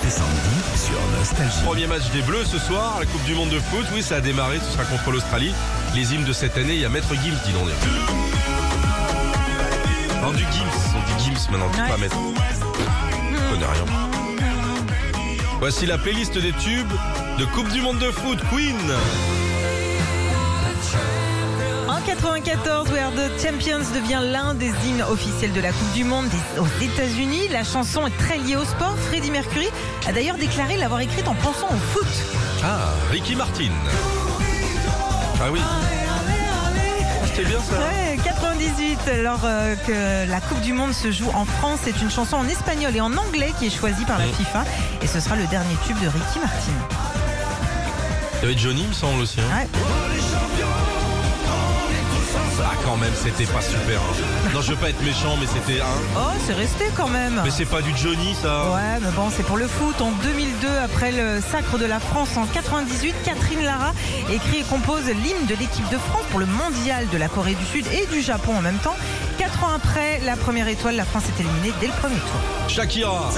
Philippe et Sandy sur Nostalgie. Premier match des Bleus ce soir, la Coupe du Monde de foot. Oui, ça a démarré, ce sera contre l'Australie. Les hymnes de cette année, il y a Maître Gims, dis donc. Non, du Gims, on dit Gims maintenant, Ouais. pas Maître. Je connais rien. Voici la playlist des tubes de Coupe du Monde de foot, Queen. En 94, We Are the Champions devient l'un des hymnes officiels de la Coupe du Monde des- aux États-Unis. La chanson est très liée au sport. Freddie Mercury a d'ailleurs déclaré l'avoir écrite en pensant au foot. Ah, Ricky Martin. Ah oui, c'était bien ça. Ouais, 98, alors euh, que la Coupe du Monde se joue en France, c'est une chanson en espagnol et en anglais qui est choisie par la. FIFA. Et ce sera le dernier tube de Ricky Martin. Il y avait Johnny, il me semble aussi. hein. Ouais. Quand même, c'était pas super. hein. Non, je veux pas être méchant, mais c'était un. Oh, c'est resté quand même. Mais c'est pas du Johnny, ça. Ouais, mais bon, c'est pour le foot. En 2002, après le sacre de la France en 98, Catherine Lara écrit et compose l'hymne de l'équipe de France pour le mondial de la Corée du Sud et du Japon en même temps. Quatre ans après, la première étoile, la France est éliminée dès le premier tour. Shakira.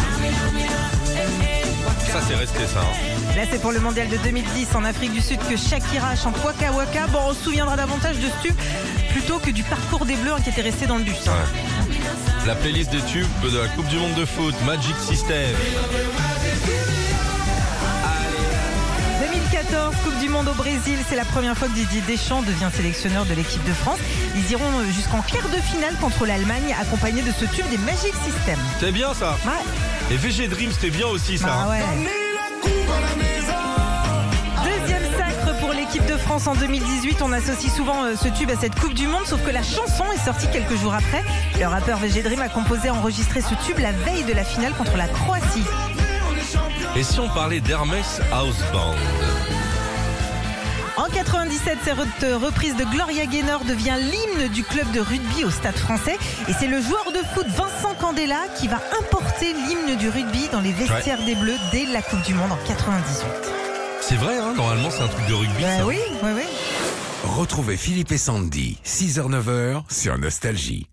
Ça, c'est resté, ça. hein. Là, c'est pour le mondial de 2010 en Afrique du Sud que Shakira chante Waka Waka. Bon, on se souviendra davantage de ce tube plutôt que du parcours des Bleus hein, qui était resté dans le bus. hein. Ouais. La playlist des tubes de la Coupe du Monde de foot, Magic System. Monde au Brésil, c'est la première fois que Didier Deschamps devient sélectionneur de l'équipe de France. Ils iront jusqu'en quart de finale contre l'Allemagne, accompagnés de ce tube des Magic System. C'est bien, ça. Ouais, Et VG Dream, c'était bien aussi, ça. bah hein. ouais. Deuxième sacre pour l'équipe de France en 2018. On associe souvent euh, ce tube à cette Coupe du Monde, sauf que la chanson est sortie quelques jours après. Le rappeur VG Dream a composé et enregistré ce tube la veille de la finale contre la Croatie. Et si on parlait d'Hermès House Band En 97, cette re- reprise de Gloria Gaynor devient l'hymne du club de rugby au Stade français. Et c'est le joueur de foot Vincent Candela qui va importer l'hymne du rugby dans les vestiaires des Bleus dès la Coupe du Monde en 98. C'est vrai, hein normalement, c'est un truc de rugby. ça. oui, oui, oui. Retrouvez Philippe et Sandy, 6h-9h sur Nostalgie.